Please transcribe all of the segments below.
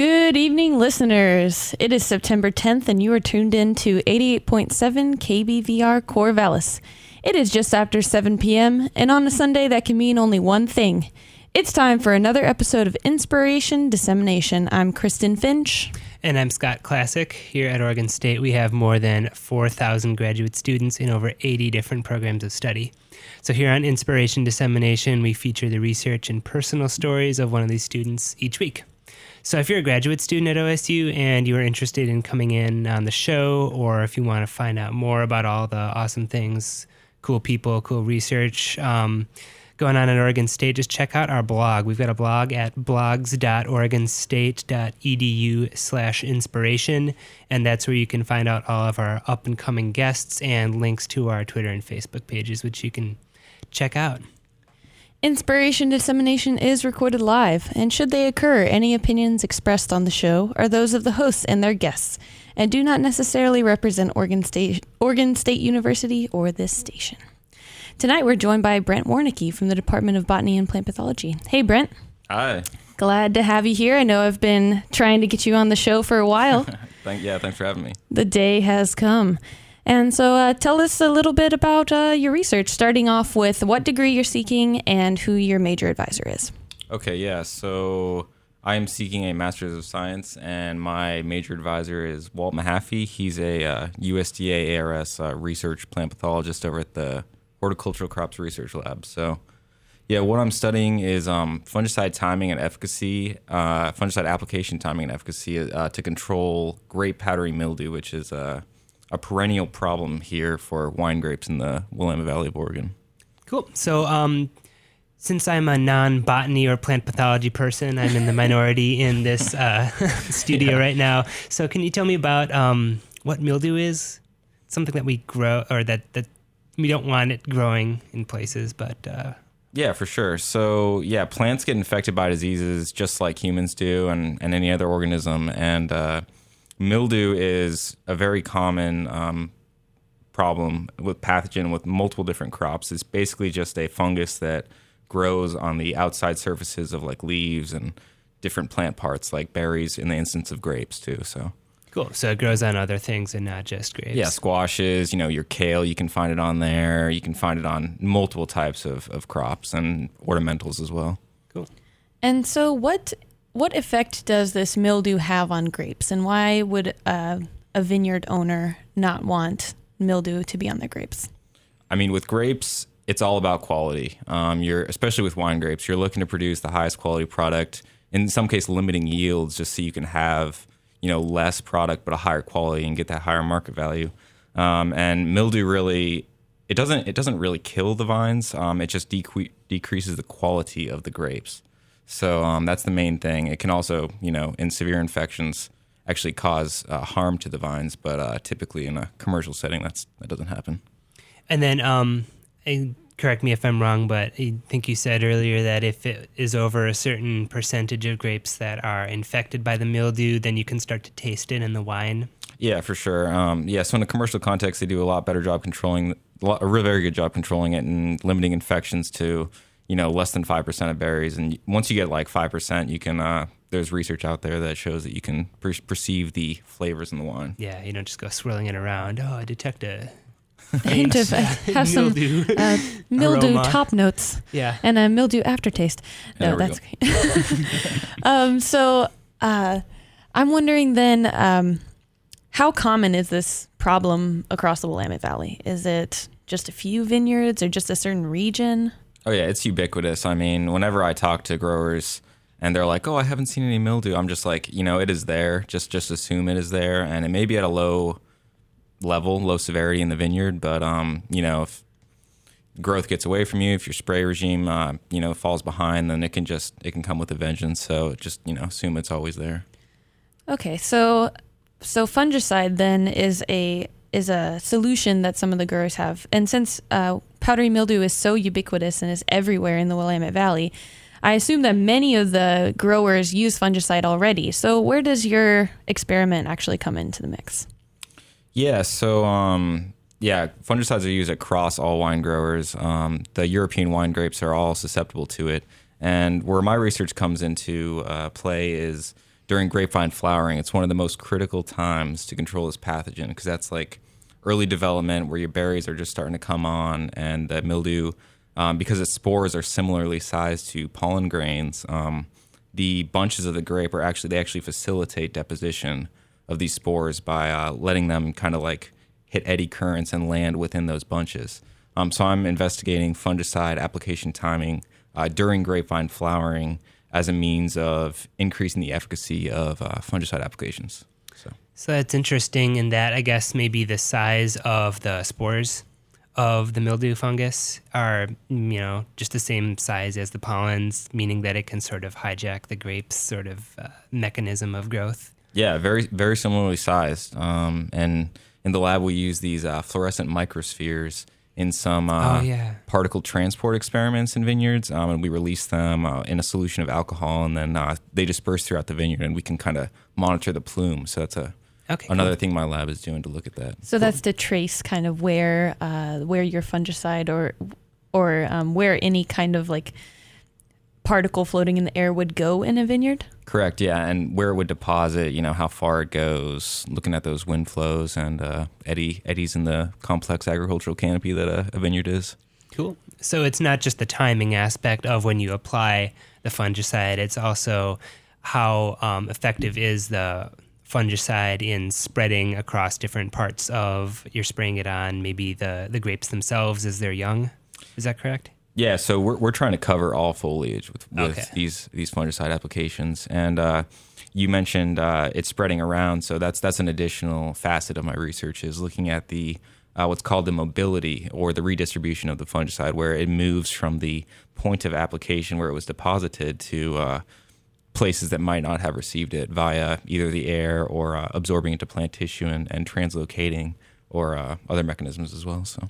Good evening, listeners. It is September 10th, and you are tuned in to 88.7 KBVR Corvallis. It is just after 7 p.m., and on a Sunday, that can mean only one thing. It's time for another episode of Inspiration Dissemination. I'm Kristen Finch. And I'm Scott Classic. Here at Oregon State, we have more than 4,000 graduate students in over 80 different programs of study. So, here on Inspiration Dissemination, we feature the research and personal stories of one of these students each week. So, if you're a graduate student at OSU and you are interested in coming in on the show, or if you want to find out more about all the awesome things, cool people, cool research um, going on at Oregon State, just check out our blog. We've got a blog at blogs.oregonstate.edu slash inspiration, and that's where you can find out all of our up and coming guests and links to our Twitter and Facebook pages, which you can check out. Inspiration dissemination is recorded live, and should they occur, any opinions expressed on the show are those of the hosts and their guests, and do not necessarily represent Oregon State, Oregon State University or this station. Tonight we're joined by Brent Warneke from the Department of Botany and Plant Pathology. Hey, Brent. Hi. Glad to have you here. I know I've been trying to get you on the show for a while. Thank, yeah, thanks for having me. The day has come. And so uh, tell us a little bit about uh, your research, starting off with what degree you're seeking and who your major advisor is. Okay, yeah. So I am seeking a Master's of Science, and my major advisor is Walt Mahaffee. He's a uh, USDA ARS uh, research plant pathologist over at the Horticultural Crops Research Lab. So, yeah, what I'm studying is um, fungicide timing and efficacy, uh, fungicide application timing and efficacy uh, to control grape powdery mildew, which is a a perennial problem here for wine grapes in the Willamette Valley of Oregon. Cool. So, um, since I'm a non botany or plant pathology person, I'm in the minority in this uh, studio yeah. right now. So, can you tell me about um, what mildew is? Something that we grow, or that, that we don't want it growing in places, but. Uh, yeah, for sure. So, yeah, plants get infected by diseases just like humans do and, and any other organism. And, uh, mildew is a very common um, problem with pathogen with multiple different crops. It's basically just a fungus that grows on the outside surfaces of like leaves and different plant parts, like berries in the instance of grapes too. So cool. So it grows on other things and not just grapes. Yeah, squashes. You know, your kale. You can find it on there. You can find it on multiple types of, of crops and ornamentals as well. Cool. And so, what what effect does this mildew have on grapes, and why would a vineyard owner not want mildew to be on their grapes? I mean, with grapes, it's all about quality. Um, you're especially with wine grapes, you're looking to produce the highest quality product. In some case, limiting yields just so you can have you know less product but a higher quality and get that higher market value. Um, and mildew really it doesn't it doesn't really kill the vines. Um, it just decre- decreases the quality of the grapes. So um, that's the main thing. It can also, you know, in severe infections, actually cause uh, harm to the vines, but uh, typically in a commercial setting, that's that doesn't happen. And then, um, correct me if I'm wrong, but I think you said earlier that if it is over a certain percentage of grapes that are infected by the mildew, then you can start to taste it in the wine. Yeah, for sure. Um, yeah, so in a commercial context, they do a lot better job controlling, a lot, a really very good job controlling it and limiting infections to you know less than 5% of berries. And once you get like 5% you can uh, there's research out there that shows that you can per- perceive the flavors in the wine. Yeah you don't just go swirling it around. Oh i detect a hint of uh, have some mildew, uh, mildew top notes yeah. and a mildew aftertaste. No that's um, so uh, i'm wondering then um, how common is this problem across the willamette valley? Is it just a few vineyards or just a certain region Oh yeah, it's ubiquitous. I mean, whenever I talk to growers and they're like, "Oh, I haven't seen any mildew," I'm just like, you know, it is there. Just just assume it is there, and it may be at a low level, low severity in the vineyard, but um, you know, if growth gets away from you, if your spray regime, uh, you know, falls behind, then it can just it can come with a vengeance. So just you know, assume it's always there. Okay, so so fungicide then is a is a solution that some of the growers have. And since uh, powdery mildew is so ubiquitous and is everywhere in the Willamette Valley, I assume that many of the growers use fungicide already. So where does your experiment actually come into the mix? Yeah, so um, yeah, fungicides are used across all wine growers. Um, the European wine grapes are all susceptible to it. And where my research comes into uh, play is during grapevine flowering, it's one of the most critical times to control this pathogen because that's like early development where your berries are just starting to come on and the mildew, um, because its spores are similarly sized to pollen grains. Um, the bunches of the grape are actually they actually facilitate deposition of these spores by uh, letting them kind of like hit eddy currents and land within those bunches. Um, so I'm investigating fungicide application timing uh, during grapevine flowering as a means of increasing the efficacy of uh, fungicide applications. So. that's interesting in that I guess maybe the size of the spores of the mildew fungus are you know just the same size as the pollens, meaning that it can sort of hijack the grape's sort of uh, mechanism of growth. Yeah, very very similarly sized. Um, and in the lab, we use these uh, fluorescent microspheres in some uh, oh, yeah. particle transport experiments in vineyards, um, and we release them uh, in a solution of alcohol, and then uh, they disperse throughout the vineyard, and we can kind of monitor the plume. So that's a Okay, another cool. thing my lab is doing to look at that. So that's to trace kind of where uh, where your fungicide or or um, where any kind of like particle floating in the air would go in a vineyard. Correct, yeah, and where it would deposit, you know, how far it goes, looking at those wind flows and uh, eddy eddies in the complex agricultural canopy that a, a vineyard is. Cool. So it's not just the timing aspect of when you apply the fungicide; it's also how um, effective is the fungicide in spreading across different parts of you're spraying it on maybe the the grapes themselves as they're young. Is that correct? Yeah, so we're we're trying to cover all foliage with, with Okay. these these fungicide applications, and uh, you mentioned uh, it's spreading around. So that's that's an additional facet of my research is looking at the uh, what's called the mobility or the redistribution of the fungicide, where it moves from the point of application where it was deposited to uh, places that might not have received it via either the air or uh, absorbing into plant tissue and, and translocating or uh, other mechanisms as well. So.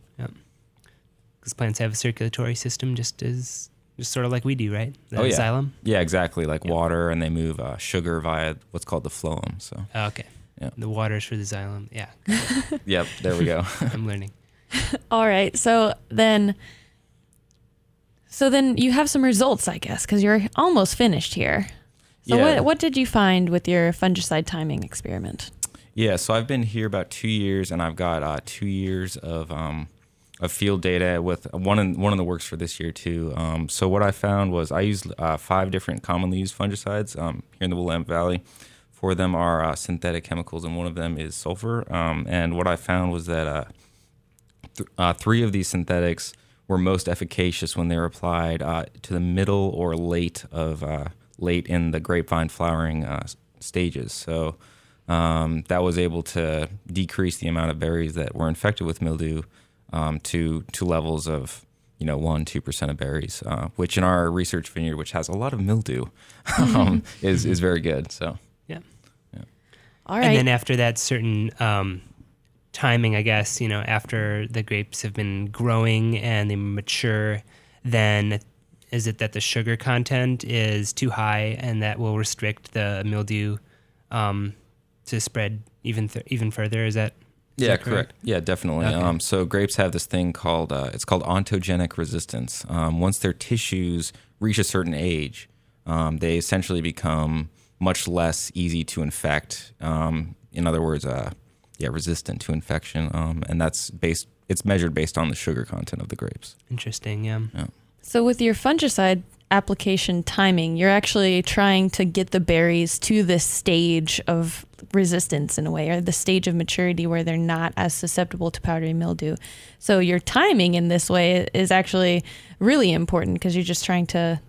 Because plants have a circulatory system just as just sort of like we do, right? The Oh, yeah. xylem. Yeah, exactly. Like Yeah. water, and they move uh, sugar via what's called the phloem. So, Oh, okay. Yeah. The waters for the xylem. Yeah, yep, there we go. I'm learning. All right. So then, so then you have some results, I guess, because you're almost finished here. So Yeah. what what did you find with your fungicide timing experiment? yeah, so I've been here about two years, and I've got uh, two years of um, of field data with one in one in the works for this year too. Um, so what I found was I used uh, five different commonly used fungicides um, here in the Willamette Valley. Four of them are uh, synthetic chemicals, and one of them is sulfur. Um, and what I found was that uh, th- uh, three of these synthetics were most efficacious when they were applied uh, to the middle or late of uh, late in the grapevine flowering uh, stages. So um, that was able to decrease the amount of berries that were infected with mildew um, to to levels of you know one two percent of berries, uh, which in our research vineyard, which has a lot of mildew, um, is is very good. So. Yeah. All right. And then after that certain um, timing, I guess, you know, after the grapes have been growing and they mature, then is it that the sugar content is too high and that will restrict the mildew um, to spread even th- even further? Is that is Yeah, that correct. Yeah, definitely. Okay. Um, so grapes have this thing called uh, it's called ontogenic resistance. Um, once their tissues reach a certain age, um, they essentially become much less easy to infect. Um, in other words, uh, yeah, resistant to infection, um, and that's based. It's measured based on the sugar content of the grapes. Interesting. Yeah. So with your fungicide application timing, you're actually trying to get the berries to this stage of resistance in a way, or the stage of maturity where they're not as susceptible to powdery mildew. So your timing in this way is actually really important because you're just trying to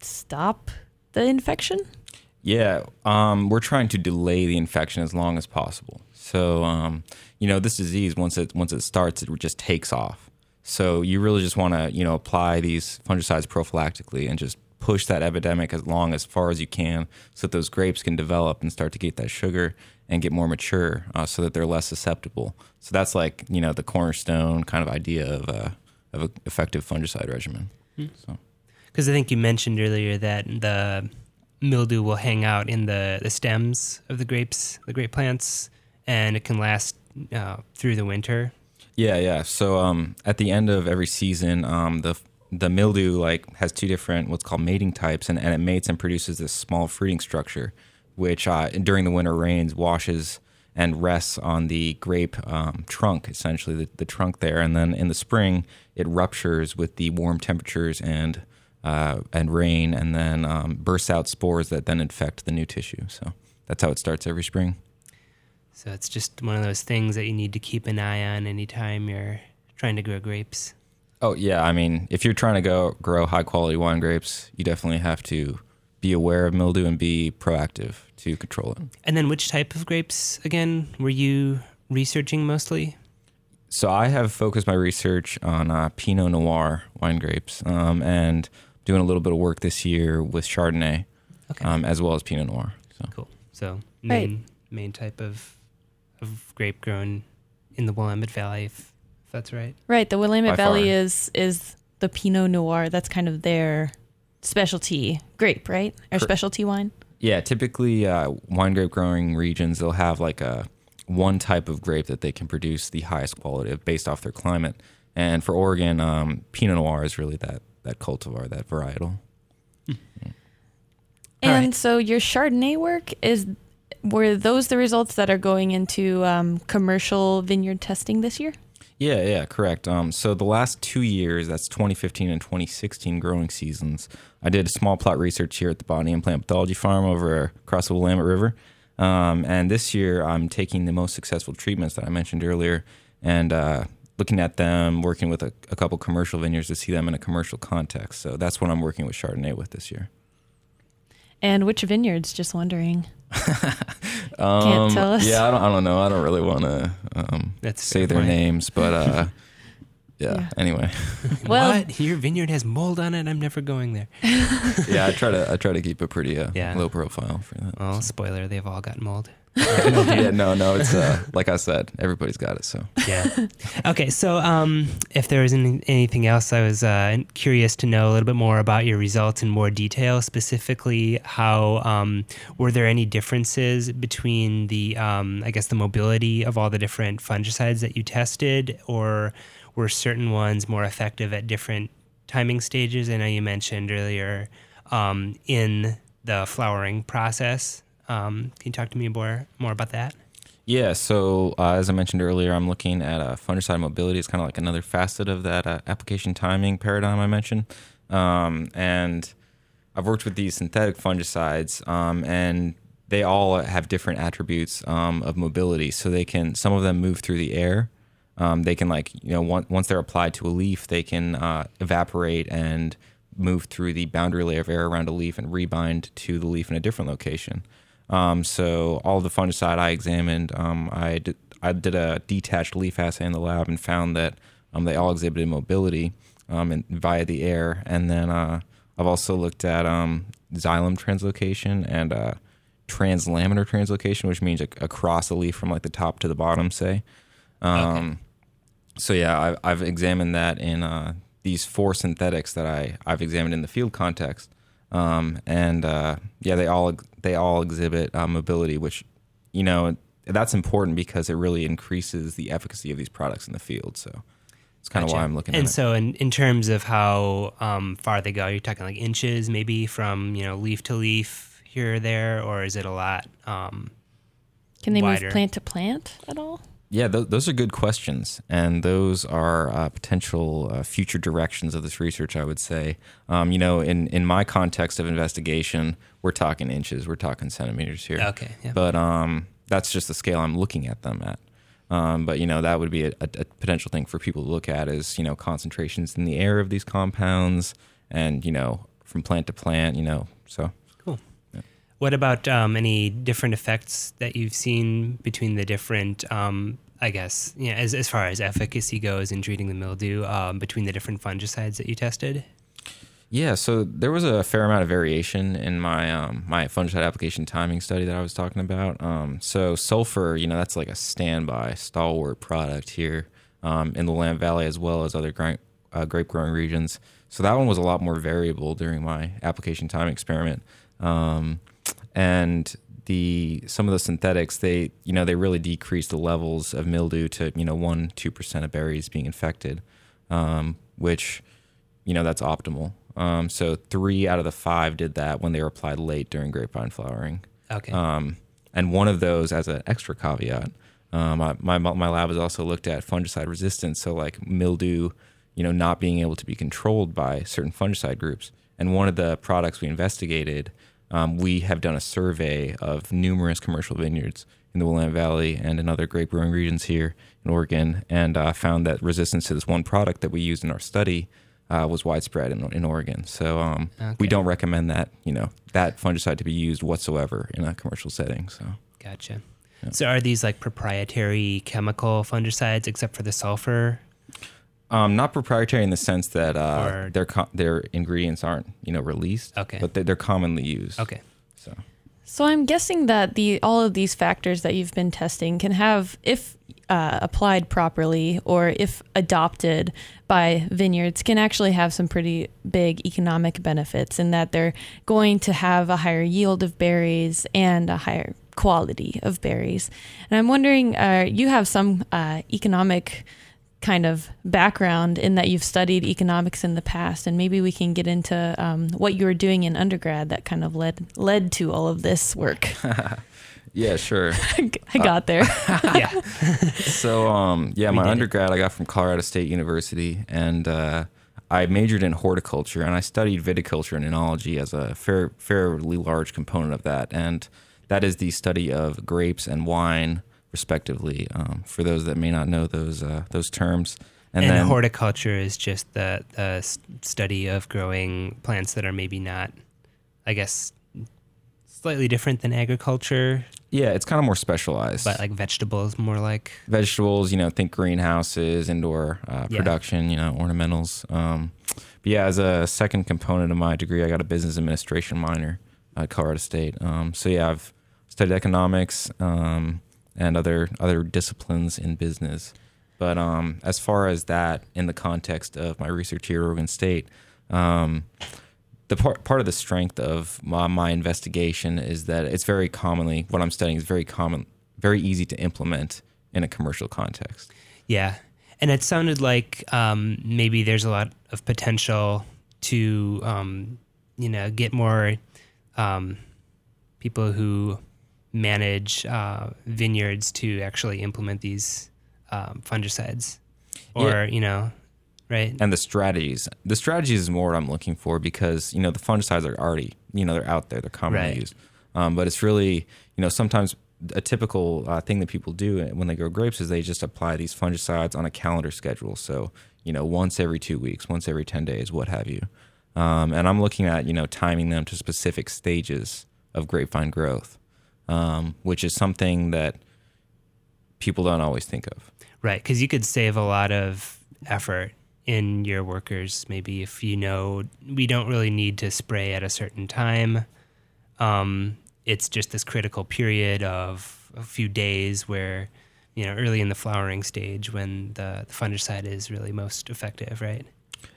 stop the infection. Yeah, um, we're trying to delay the infection as long as possible. So, um, you know, this disease once it once it starts, it just takes off. So you really just want to you know apply these fungicides prophylactically and just push that epidemic as long as far as you can, so that those grapes can develop and start to get that sugar and get more mature, uh, so that they're less susceptible. So that's like you know the cornerstone kind of idea of a of an effective fungicide regimen. So. Because I think you mentioned earlier that the mildew will hang out in the, the stems of the grapes, the grape plants, and it can last uh, through the winter. Yeah, yeah. So um, at the end of every season, um, the the mildew like has two different what's called mating types, and, and it mates and produces this small fruiting structure which uh, during the winter rains washes and rests on the grape um, trunk, essentially the, the trunk there, and then in the spring it ruptures with the warm temperatures and uh, and rain, and then um, bursts out spores that then infect the new tissue. So that's how it starts every spring. So it's just one of those things that you need to keep an eye on anytime you're trying to grow grapes. Oh yeah, I mean, if you're trying to go grow high quality wine grapes, you definitely have to be aware of mildew and be proactive to control it. And then, which type of grapes again were you researching mostly? So I have focused my research on uh, Pinot Noir wine grapes, um, and doing a little bit of work this year with Chardonnay, Okay, um, as well as Pinot Noir. So cool. So Right. main main type of of grape grown in the Willamette Valley, if, if that's right. Right. The Willamette By Valley far. is is the Pinot Noir. That's kind of their specialty grape, right? Or Cor- specialty wine. yeah, typically uh, wine grape growing regions they'll have like a one type of grape that they can produce the highest quality of based off their climate. And for Oregon, um, Pinot Noir is really that that cultivar, that varietal. All And right. so your Chardonnay work is were those the results that are going into um, commercial vineyard testing this year? Yeah, yeah, correct. Um, so the last two years, that's 2015 and 2016 growing seasons, I did a small plot research here at the Botany and Plant Pathology Farm over across the Willamette River. Um, and this year, I'm taking the most successful treatments that I mentioned earlier and uh, looking at them, working with a, a couple commercial vineyards to see them in a commercial context. So that's what I'm working with Chardonnay with this year. And which vineyards? Just wondering. Um, Can't tell us? Yeah, I don't, I don't know. I don't really want to um, That's say their point. names, but uh, yeah, Yeah. anyway. Well- what? Your vineyard has mold on it. I'm never going there. yeah, I try to I try to keep a pretty uh, Yeah. low profile for that. Well, spoiler, they've all got mold. yeah, no, no, it's uh, like I said, everybody's got it. So Yeah. okay. So, um, if there isn't anything else, I was uh, curious to know a little bit more about your results in more detail. Specifically, how um, were there any differences between the, um, I guess, the mobility of all the different fungicides that you tested, or were certain ones more effective at different timing stages? I know you mentioned earlier um, in the flowering process. Um, can you talk to me more more about that? yeah, so uh, as I mentioned earlier, I'm looking at uh, fungicide mobility. It's kind of like another facet of that uh, application timing paradigm I mentioned, um, and I've worked with these synthetic fungicides, um, and they all have different attributes um, of mobility. So they can some of them move through the air. Um, they can like you know once once they're applied to a leaf, they can uh, evaporate and move through the boundary layer of air around a leaf and rebind to the leaf in a different location. Um, so all the fungicide I examined, um, I did, I did a detached leaf assay in the lab and found that um, they all exhibited mobility um, in, via the air. And then uh, I've also looked at um, xylem translocation and uh, translaminar translocation, which means ac- across a leaf from like the top to the bottom, say. Um, So yeah, I've, I've examined that in uh, these four synthetics that I I've examined in the field context, um, and uh, yeah, they all they all exhibit uh, mobility, which you know that's important because it really increases the efficacy of these products in the field. So it's kind of Gotcha. why I'm looking and at it. And so, in, in terms of how um, far they go, you're talking like inches, maybe from you know leaf to leaf here or there, or is it a lot? Um, Can they Wider. move plant to plant at all? Yeah, th- those are good questions, and those are uh, potential uh, future directions of this research. I would say, um, you know, in in my context of investigation, we're talking inches, we're talking centimeters here. okay, yeah. but um, that's just the scale I'm looking at them at. Um, but you know that would be a, a, a potential thing for people to look at is you know concentrations in the air of these compounds, and you know from plant to plant. You know, so cool. What about um, any different effects that you've seen between the different, um, I guess, yeah, as, as far as efficacy goes in treating the mildew um, between the different fungicides that you tested? Yeah, so there was a fair amount of variation in my um, my fungicide application timing study that I was talking about. Um, so sulfur, you know, that's like a standby stalwart product here um, in the Willamette Valley as well as other uh, grape growing regions. So that one was a lot more variable during my application time experiment. Um, and the some of the synthetics they you know they really decreased the levels of mildew to you know one two percent of berries being infected, um, which you know that's optimal. Um, so three out of the five did that when they were applied late during grapevine flowering. Okay. Um, and one of those, as an extra caveat, um, I, my my lab has also looked at fungicide resistance, so like mildew, you know, not being able to be controlled by certain fungicide groups. And one of the products we investigated, um, we have done a survey of numerous commercial vineyards in the Willamette Valley and in other grape growing regions here in Oregon, and uh, found that resistance to this one product that we used in our study uh, was widespread in, in Oregon. So um, Okay. we don't recommend that you know that fungicide to be used whatsoever in a commercial setting. So Gotcha. So are these like proprietary chemical fungicides except for the sulfur? Um, not proprietary in the sense that uh, Or- their co- their ingredients aren't you know released, Okay. but they're, they're commonly used. Okay. So So I'm guessing that the all of these factors that you've been testing can have, if uh, applied properly or if adopted by vineyards, can actually have some pretty big economic benefits in that they're going to have a higher yield of berries and a higher quality of berries. And I'm wondering, uh, you have some uh, economic kind of background in that you've studied economics in the past, and maybe we can get into um, what you were doing in undergrad that kind of led led to all of this work. yeah, sure. I got there. yeah. so um, yeah, We my did it. undergrad I got from Colorado State University, and uh, I majored in horticulture, and I studied viticulture and enology as a fair, fairly large component of that, and that is the study of grapes and wine, respectively. Um, for those that may not know those uh, those terms, And, then horticulture is just the, the study of growing plants that are maybe not, I guess, slightly different than agriculture, yeah, it's kind of more specialized. but like vegetables more like. vegetables, you know, think greenhouses, indoor uh, Yeah. production, you know, ornamentals. Um, but yeah, as a second component of my degree, I got a business administration minor at Colorado State. Um, so yeah, I've studied economics um, and other other disciplines in business. But um, as far as that, in the context of my research here at Oregon State, um, the part part of the strength of my, my investigation is that it's very commonly what I'm studying is very common, very easy to implement in a commercial context. Yeah. And it sounded like um, maybe there's a lot of potential to, um, you know, get more um, people who manage uh, vineyards to actually implement these um, fungicides, or Yeah. you know, right? And the strategies, the strategies is more what I'm looking for because you know the fungicides are already you know they're out there, they're commonly Right. used, um, but it's really you know sometimes a typical uh, thing that people do when they grow grapes is they just apply these fungicides on a calendar schedule. So you know once every two weeks, once every ten days, what have you. Um, and I'm looking at you know timing them to specific stages of grapevine growth, um, which is something that people don't always think of. Right, because you could save a lot of effort in your workers. Maybe if you know we don't really need to spray at a certain time. Um, it's just this critical period of a few days where, you know, early in the flowering stage when the, the fungicide is really most effective, right?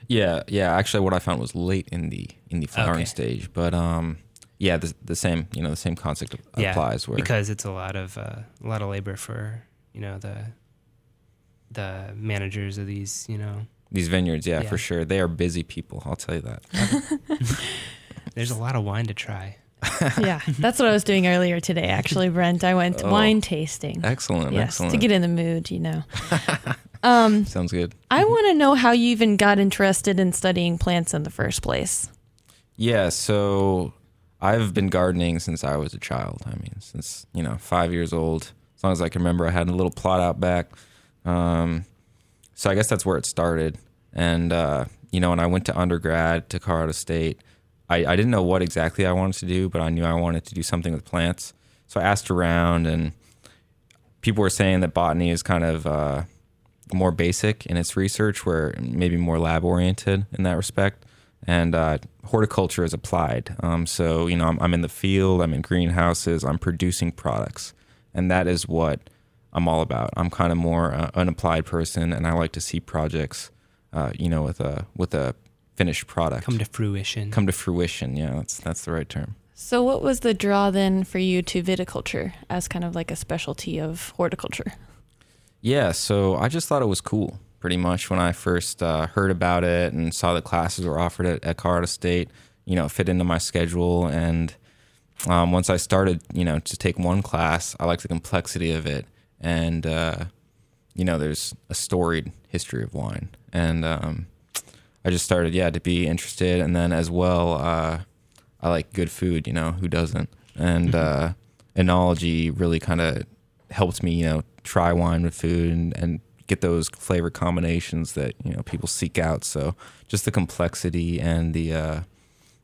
Yeah, yeah. Actually, what I found was late in the in the flowering Okay. stage, but um, yeah, the, the same you know the same concept applies. Where because it's a lot of uh, a lot of labor for you know the the managers of these you know these vineyards, yeah, Yeah. for sure, they are busy people. I'll tell you that. there's a lot of wine to try. yeah, that's what I was doing earlier today. Actually, Brent, I went Oh. wine tasting. excellent, yes, excellent. to get in the mood, you know. um, Sounds good. I want to know how you even got interested in studying plants in the first place. Yeah, so I've been gardening since I was a child. I mean, since you know five years old. As long as I can remember, I had a little plot out back. Um, so I guess that's where it started. And uh, you know, when I went to undergrad to Colorado State, I, I didn't know what exactly I wanted to do, but I knew I wanted to do something with plants. So I asked around, and people were saying that botany is kind of uh, more basic in its research, where maybe more lab oriented in that respect. And uh, horticulture is applied. Um, so you know, I'm, I'm in the field, I'm in greenhouses, I'm producing products, and that is what I'm all about. I'm kind of more uh, an applied person, and I like to see projects, uh, you know, with a with a finished product Come to fruition. come to fruition. Yeah, that's that's the right term. So, what was the draw then for you to viticulture as kind of like a specialty of horticulture? Yeah, so I just thought it was cool pretty much when I first uh, heard about it and saw the classes were offered at, at Colorado State. You know, fit into my schedule and um, once I started, you know, to take one class, I like the complexity of it, and uh, you know, there's a storied history of wine, and um, I just started, yeah, to be interested, and then as well, uh, I like good food. You know, who doesn't? And uh, enology really kind of helped me, you know, try wine with food and, and get those flavor combinations that you know people seek out. So just the complexity and the uh,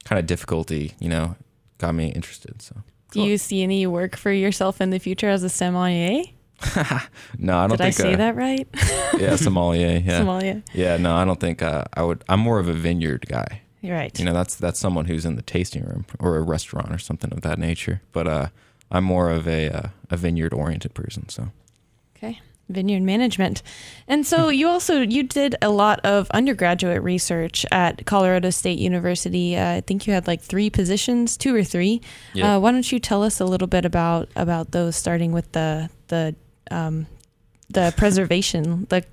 kind of difficulty, you know, got me interested. So Do you see any work for yourself in the future as a sommelier? no, I don't Did I say uh, that right? Yeah, sommelier. Yeah, Sommelier. yeah. No, I don't think uh, I would. I'm more of a vineyard guy. You're right. You know, that's that's someone who's in the tasting room or a restaurant or something of that nature. But uh, I'm more of a uh, a vineyard oriented person. So Okay. Vineyard management. And so you also you did a lot of undergraduate research at Colorado State University. Uh, I think you had like three positions, two or three. Yeah. Uh, why don't you tell us a little bit about about those, starting with the the um, the preservation, the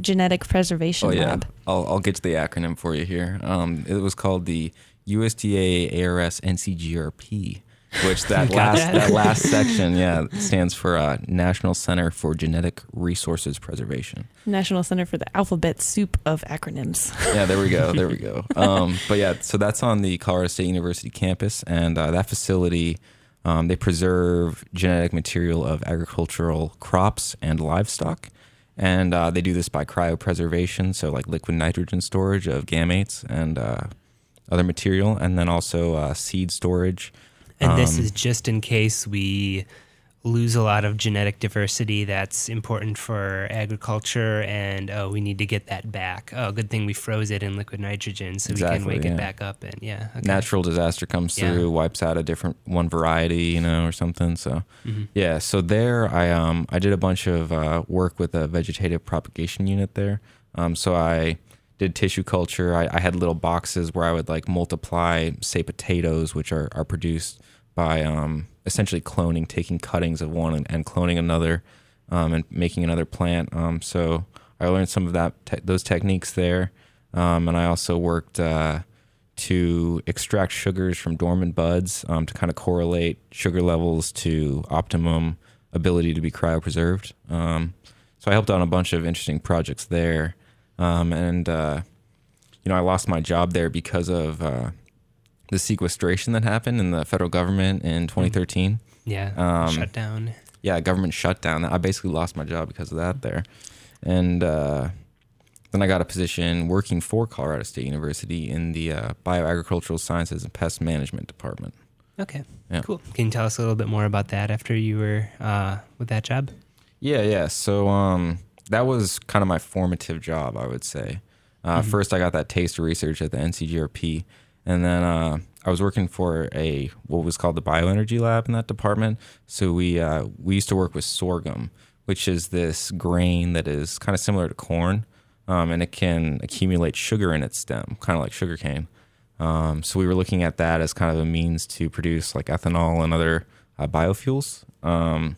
genetic preservation oh yeah, lab. I'll I'll get to the acronym for you here. Um, it was called the USDA ARS NCGRP. Which that last that. that last section, yeah, stands for uh, National Center for Genetic Resources Preservation. National Center for the Alphabet Soup of Acronyms. yeah, there we go. There we go. Um, but yeah, so that's on the Colorado State University campus, and uh, that facility um, they preserve genetic material of agricultural crops and livestock, and uh, they do this by cryopreservation, so like liquid nitrogen storage of gametes and uh, other material, and then also uh, seed storage. And this Um, is just in case we lose a lot of genetic diversity that's important for agriculture and oh we need to get that back. Oh good thing we froze it in liquid nitrogen so we can wake yeah. it back up and yeah. Okay. Natural disaster comes Yeah. through, wipes out a different one variety, you know, or something. So Mhm. Yeah, so there I um I did a bunch of uh, work with a vegetative propagation unit there. Um, so I did tissue culture. I, I had little boxes where I would like multiply, say, potatoes, which are are produced by um, essentially cloning, taking cuttings of one and, and cloning another, um, and making another plant. Um, so I learned some of that te- those techniques there, um, and I also worked. Uh, to extract sugars from dormant buds um, to kind of correlate sugar levels to optimum ability to be cryopreserved. Um, so I helped on a bunch of interesting projects there, um, and uh, you know I lost my job there because of uh, the sequestration that happened in the federal government in 2013. Yeah. Um, shut down. Yeah, government shutdown. I basically lost my job because of that there, and uh, then I got a position working for Colorado State University in the uh, bioagricultural sciences and pest management department. Okay. Yeah. Cool. Can you tell us a little bit more about that after you were uh, with that job? Yeah, yeah. So um, that was kind of my formative job, I would say. Uh, First, I got that taste of research at the NCGRP, and then uh, I was working for a what was called the bioenergy lab in that department. So we uh, we used to work with sorghum, which is this grain that is kind of similar to corn, um, and it can accumulate sugar in its stem, kind of like sugarcane. Um, so we were looking at that as kind of a means to produce like ethanol and other uh, biofuels. Um,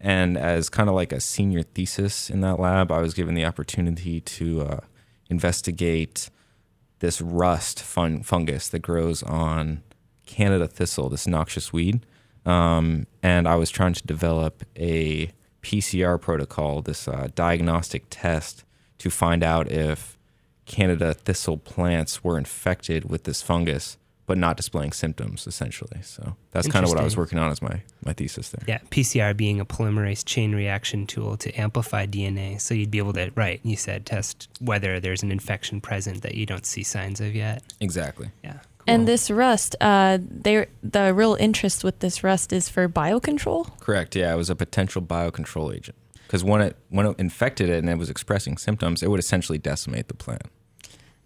and as kind of like a senior thesis in that lab, I was given the opportunity to uh, investigate this rust fun- fungus that grows on Canada thistle, this noxious weed. Um, and I was trying to develop a PCR protocol, this uh, diagnostic test, to find out if Canada thistle plants were infected with this fungus, but not displaying symptoms, essentially. So that's kind of what I was working on as my, my thesis there. Yeah, PCR being a polymerase chain reaction tool to amplify DNA. So you'd be able to, right, you said test whether there's an infection present that you don't see signs of yet. Exactly. Yeah. Cool. And this rust, uh, they the real interest with this rust is for biocontrol. Correct. Yeah, it was a potential biocontrol agent because when it when it infected it and it was expressing symptoms, it would essentially decimate the plant.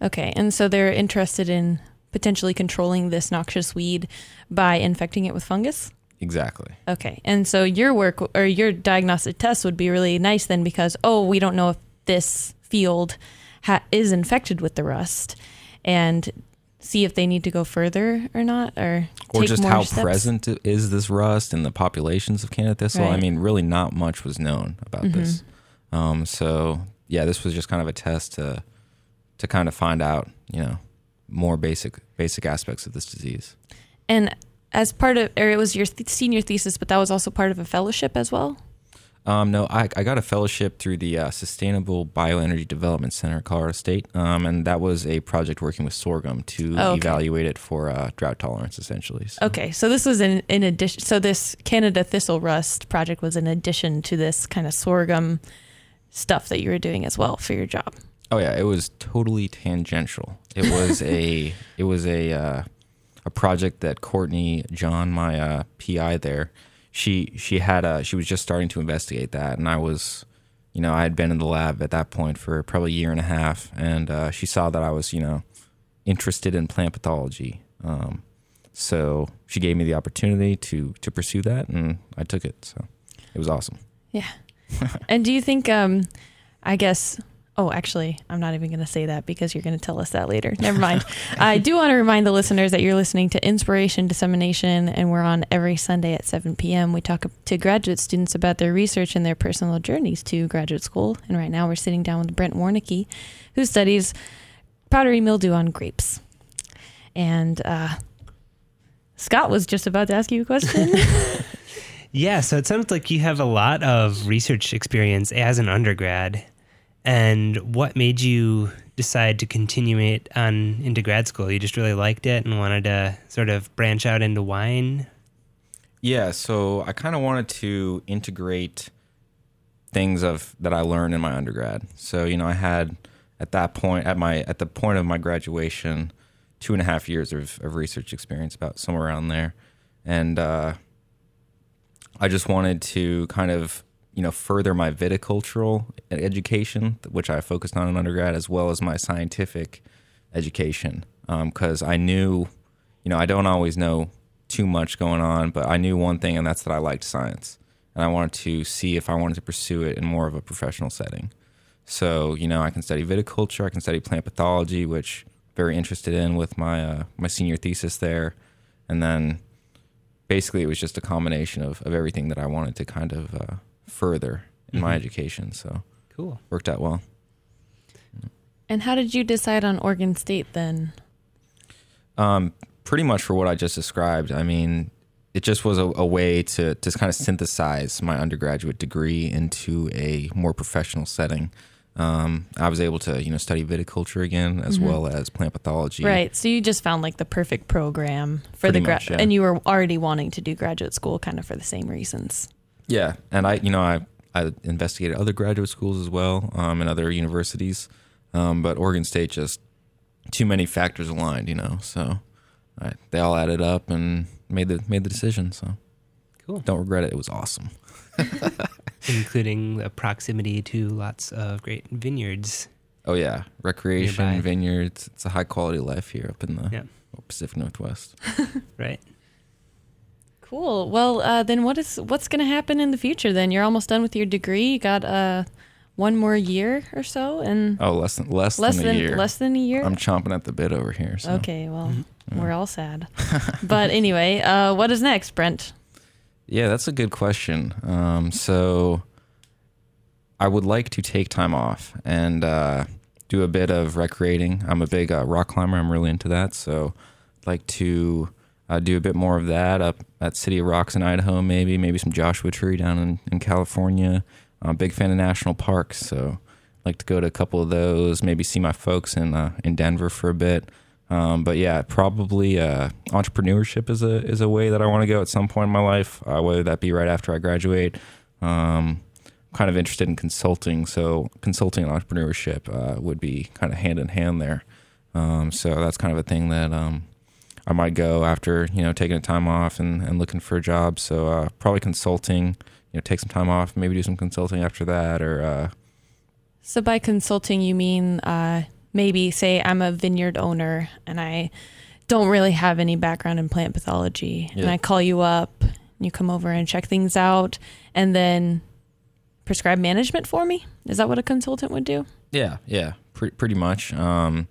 Okay, and so they're interested in potentially controlling this noxious weed by infecting it with fungus. Exactly. Okay, and so your work or your diagnostic test would be really nice then because oh, we don't know if this field ha- is infected with the rust, and see if they need to go further or not, or Or just how steps. present is this rust in the populations of Canada thistle. I mean, really, not much was known about this. Mm-hmm. Um, so yeah, this was just kind of a test to to kind of find out, you know, more basic basic aspects of this disease. And as part of, or it was your th- senior thesis, but that was also part of a fellowship as well. Um, no, I, I got a fellowship through the uh, Sustainable Bioenergy Development Center at Colorado State, um, and that was a project working with sorghum to Oh, okay. evaluate it for uh, drought tolerance, essentially. So, Okay, so this was in in addition. So this Canada thistle rust project was in addition to this kind of sorghum stuff that you were doing as well for your job. Oh yeah, it was totally tangential. It was a it was a uh, a project that Courtney Jahn, my uh, PI there, she she had a she was just starting to investigate that, and I was, you know, I had been in the lab at that point for probably a year and a half, and uh, she saw that I was, you know, interested in plant pathology. Um, so she gave me the opportunity to to pursue that, and I took it. So it was awesome. Yeah. and do you think? Um, I guess. Oh, actually, I'm not even going to say that because you're going to tell us that later. Never mind. I do want to remind the listeners that you're listening to Inspiration Dissemination, and we're on every Sunday at 7 p.m. We talk to graduate students about their research and their personal journeys to graduate school. And right now, we're sitting down with Brent Warneke, who studies powdery mildew on grapes. And uh, Scott was just about to ask you a question. Yeah, so it sounds like you have a lot of research experience as an undergrad. And what made you decide to continue it on into grad school? You just really liked it and wanted to sort of branch out into wine? Yeah, so I kind of wanted to integrate things of that I learned in my undergrad. So you know, I had at that point at my at the point of my graduation, two and a half years of, of research experience, about somewhere around there, and uh, I just wanted to kind of you know further my viticultural education, which I focused on in undergrad, as well as my scientific education, because I knew, you know, I don't always know too much going on, but I knew one thing, and that's that I liked science, and I wanted to see if I wanted to pursue it in more of a professional setting. So you know, I can study viticulture, I can study plant pathology, which I'm very interested in with my uh, my senior thesis there, and then basically it was just a combination of, of everything that I wanted to kind of uh, further in my Mhm. education. So Cool. worked out well. and how did you decide on Oregon State then? Um, pretty much for what I just described. I mean, it just was a, a way to to kind of synthesize my undergraduate degree into a more professional setting. Um, I was able to you know study viticulture again as Mhm. well as plant pathology. Right. So you just found like the perfect program for Pretty the grad, yeah. and you were already wanting to do graduate school kind of for the same reasons. Yeah, and I you know I I investigated other graduate schools as well um, and other universities, um, but Oregon State just too many factors aligned. You know, so I, they all added up and made the made the decision. So Cool. don't regret it. It was awesome. Including the proximity to lots of great vineyards. Oh yeah, recreation, Nearby. vineyards. It's a high quality life here up in the Yeah. Pacific Northwest. Right? Cool. Well, uh, then what is what's going to happen in the future? Then you're almost done with your degree. You got uh, one more year or so, and Oh, less than less, less than, than a year. less than a year. I'm chomping at the bit over here. So. Okay. Well, Yeah. we're all sad. but anyway, uh, what is next, Brent? Yeah, that's a good question. Um, so I would like to take time off and uh, do a bit of recreating. I'm a big uh, rock climber. I'm really into that. So I'd like to uh, do a bit more of that up at City of Rocks in Idaho, maybe, maybe some Joshua Tree down in, in California. I'm a big fan of national parks. So I'd like to go to a couple of those, maybe see my folks in, uh, in Denver for a bit. Um, but yeah, probably uh, entrepreneurship is a is a way that I want to go at some point in my life, uh, whether that be right after I graduate. Um, I'm kind of interested in consulting, so consulting and entrepreneurship uh, would be kind of hand in hand there. Um, so that's kind of a thing that um, I might go after you know taking a time off and, and looking for a job. So uh, probably consulting. You know, take some time off, maybe do some consulting after that, or uh, So by consulting, you mean uh, maybe say I'm a vineyard owner and I don't really have any background in plant pathology, and I call you up, and you come over and check things out, and then prescribe management for me. Is that what a consultant would do? Yeah, yeah, pre- pretty much. Um,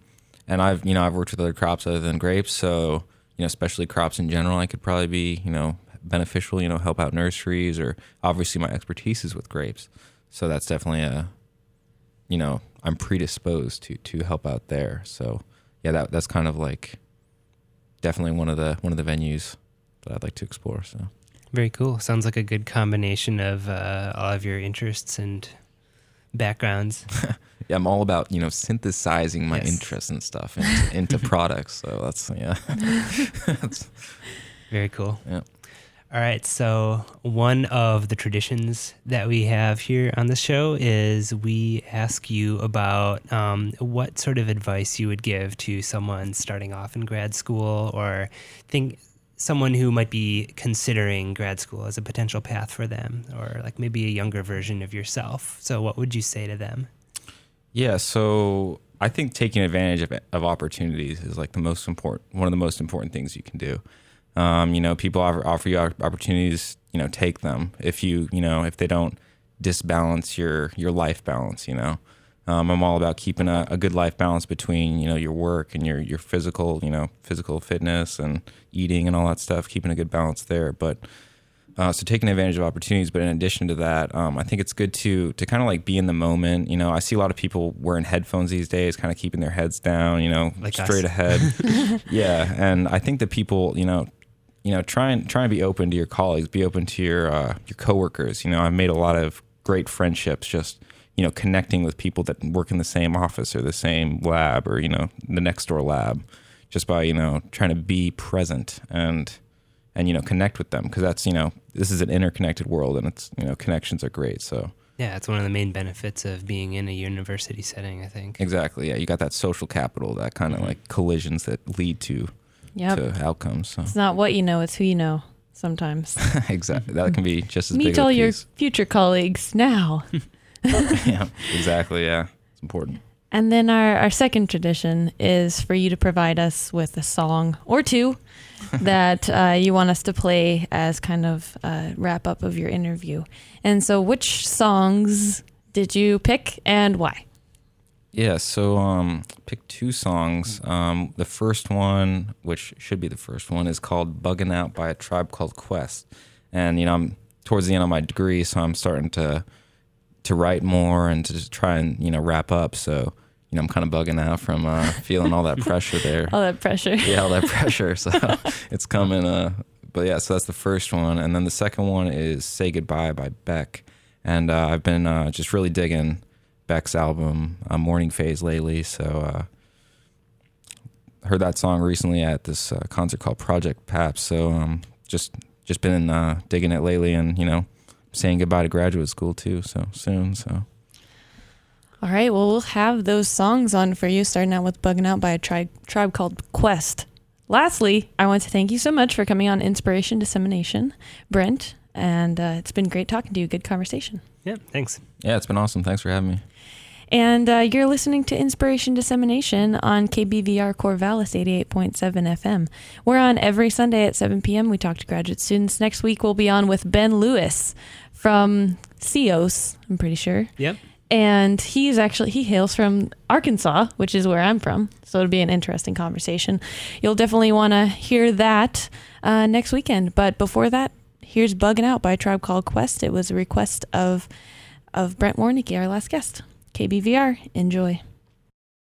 and I've you know I've worked with other crops other than grapes, so you know especially crops in general, I could probably be you know beneficial. You know, help out nurseries, or obviously my expertise is with grapes, so that's definitely a you know I'm predisposed to to help out there. So yeah, that that's kind of like definitely one of the one of the venues that I'd like to explore. So Very cool. Sounds like a good combination of uh, all of your interests and backgrounds. yeah, I'm all about you know synthesizing my Yes. interests and stuff into, into products. So that's yeah. That's- Very cool. Yeah. All right. So, one of the traditions that we have here on the show is we ask you about um, what sort of advice you would give to someone starting off in grad school or think someone who might be considering grad school as a potential path for them or like maybe a younger version of yourself. So, what would you say to them? Yeah, so I think taking advantage of, of opportunities is like the most important, one of the most important things you can do. Um, you know, people offer, offer you opportunities, you know, take them. If you, you know, if they don't disbalance your your life balance, you know, um, I'm all about keeping a, a good life balance between, you know, your work and your your physical, you know, physical fitness and eating and all that stuff. Keeping a good balance there, but uh, so taking advantage of opportunities, but in addition to that, um, I think it's good to to kind of like be in the moment. You know, I see a lot of people wearing headphones these days, kind of keeping their heads down. You know, Like straight us. ahead. yeah, and I think that people, you know, you know, try and try and be open to your colleagues, be open to your uh, your coworkers. You know, I've made a lot of great friendships just you know connecting with people that work in the same office or the same lab or you know the next door lab, just by you know trying to be present and and you know connect with them because that's you know this is an interconnected world and it's you know connections are great so Yeah, it's one of the main benefits of being in a university setting, I think. exactly yeah you got that social capital that kind of Mhm. like collisions that lead to Yep. to outcomes so It's not what you know, it's who you know sometimes. exactly that can be just as big Meet of all a your future colleagues now. yeah exactly yeah it's important And then our, our second tradition is for you to provide us with a song or two that uh, you want us to play as kind of a wrap up of your interview. And so, which songs did you pick and why? Yeah, so um pick two songs. Um the first one, which should be the first one, is called Bugging Out by a tribe called Quest. And you know, I'm towards the end of my degree, so I'm starting to to write more and to try and, you know, wrap up. So, you know, I'm kind of bugging out from uh feeling all that pressure there. All that pressure. yeah, all that pressure. So it's coming. Uh, but yeah, so that's the first one, and then the second one is "Say Goodbye" by Beck, and uh, I've been uh, just really digging Beck's album uh, "Morning Phase" lately. So uh, heard that song recently at this uh, concert called Project Paps. So um, just just been uh, digging it lately, and you know, saying goodbye to graduate school too. So soon. So All right, well, we'll have those songs on for you, starting out with Bugging Out by a tribe, tribe called Quest. Lastly, I want to thank you so much for coming on Inspiration Dissemination, Brent, and uh, it's been great talking to you. Good conversation. Yeah, thanks. yeah, it's been awesome. Thanks for having me. And uh, you're listening to Inspiration Dissemination on KBVR Corvallis 88.7 FM. We're on every Sunday at 7 p.m. We talk to graduate students. Next week, we'll be on with Ben Lewis from CEOS, I'm pretty sure. Yep. And he's actually, he hails from Arkansas, which is where I'm from. So it'll be an interesting conversation. You'll definitely want to hear that uh, next weekend. But before that, here's Bugging Out by a Tribe Called Quest. It was a request of, of Brent Warneke, our last guest. KBVR, enjoy.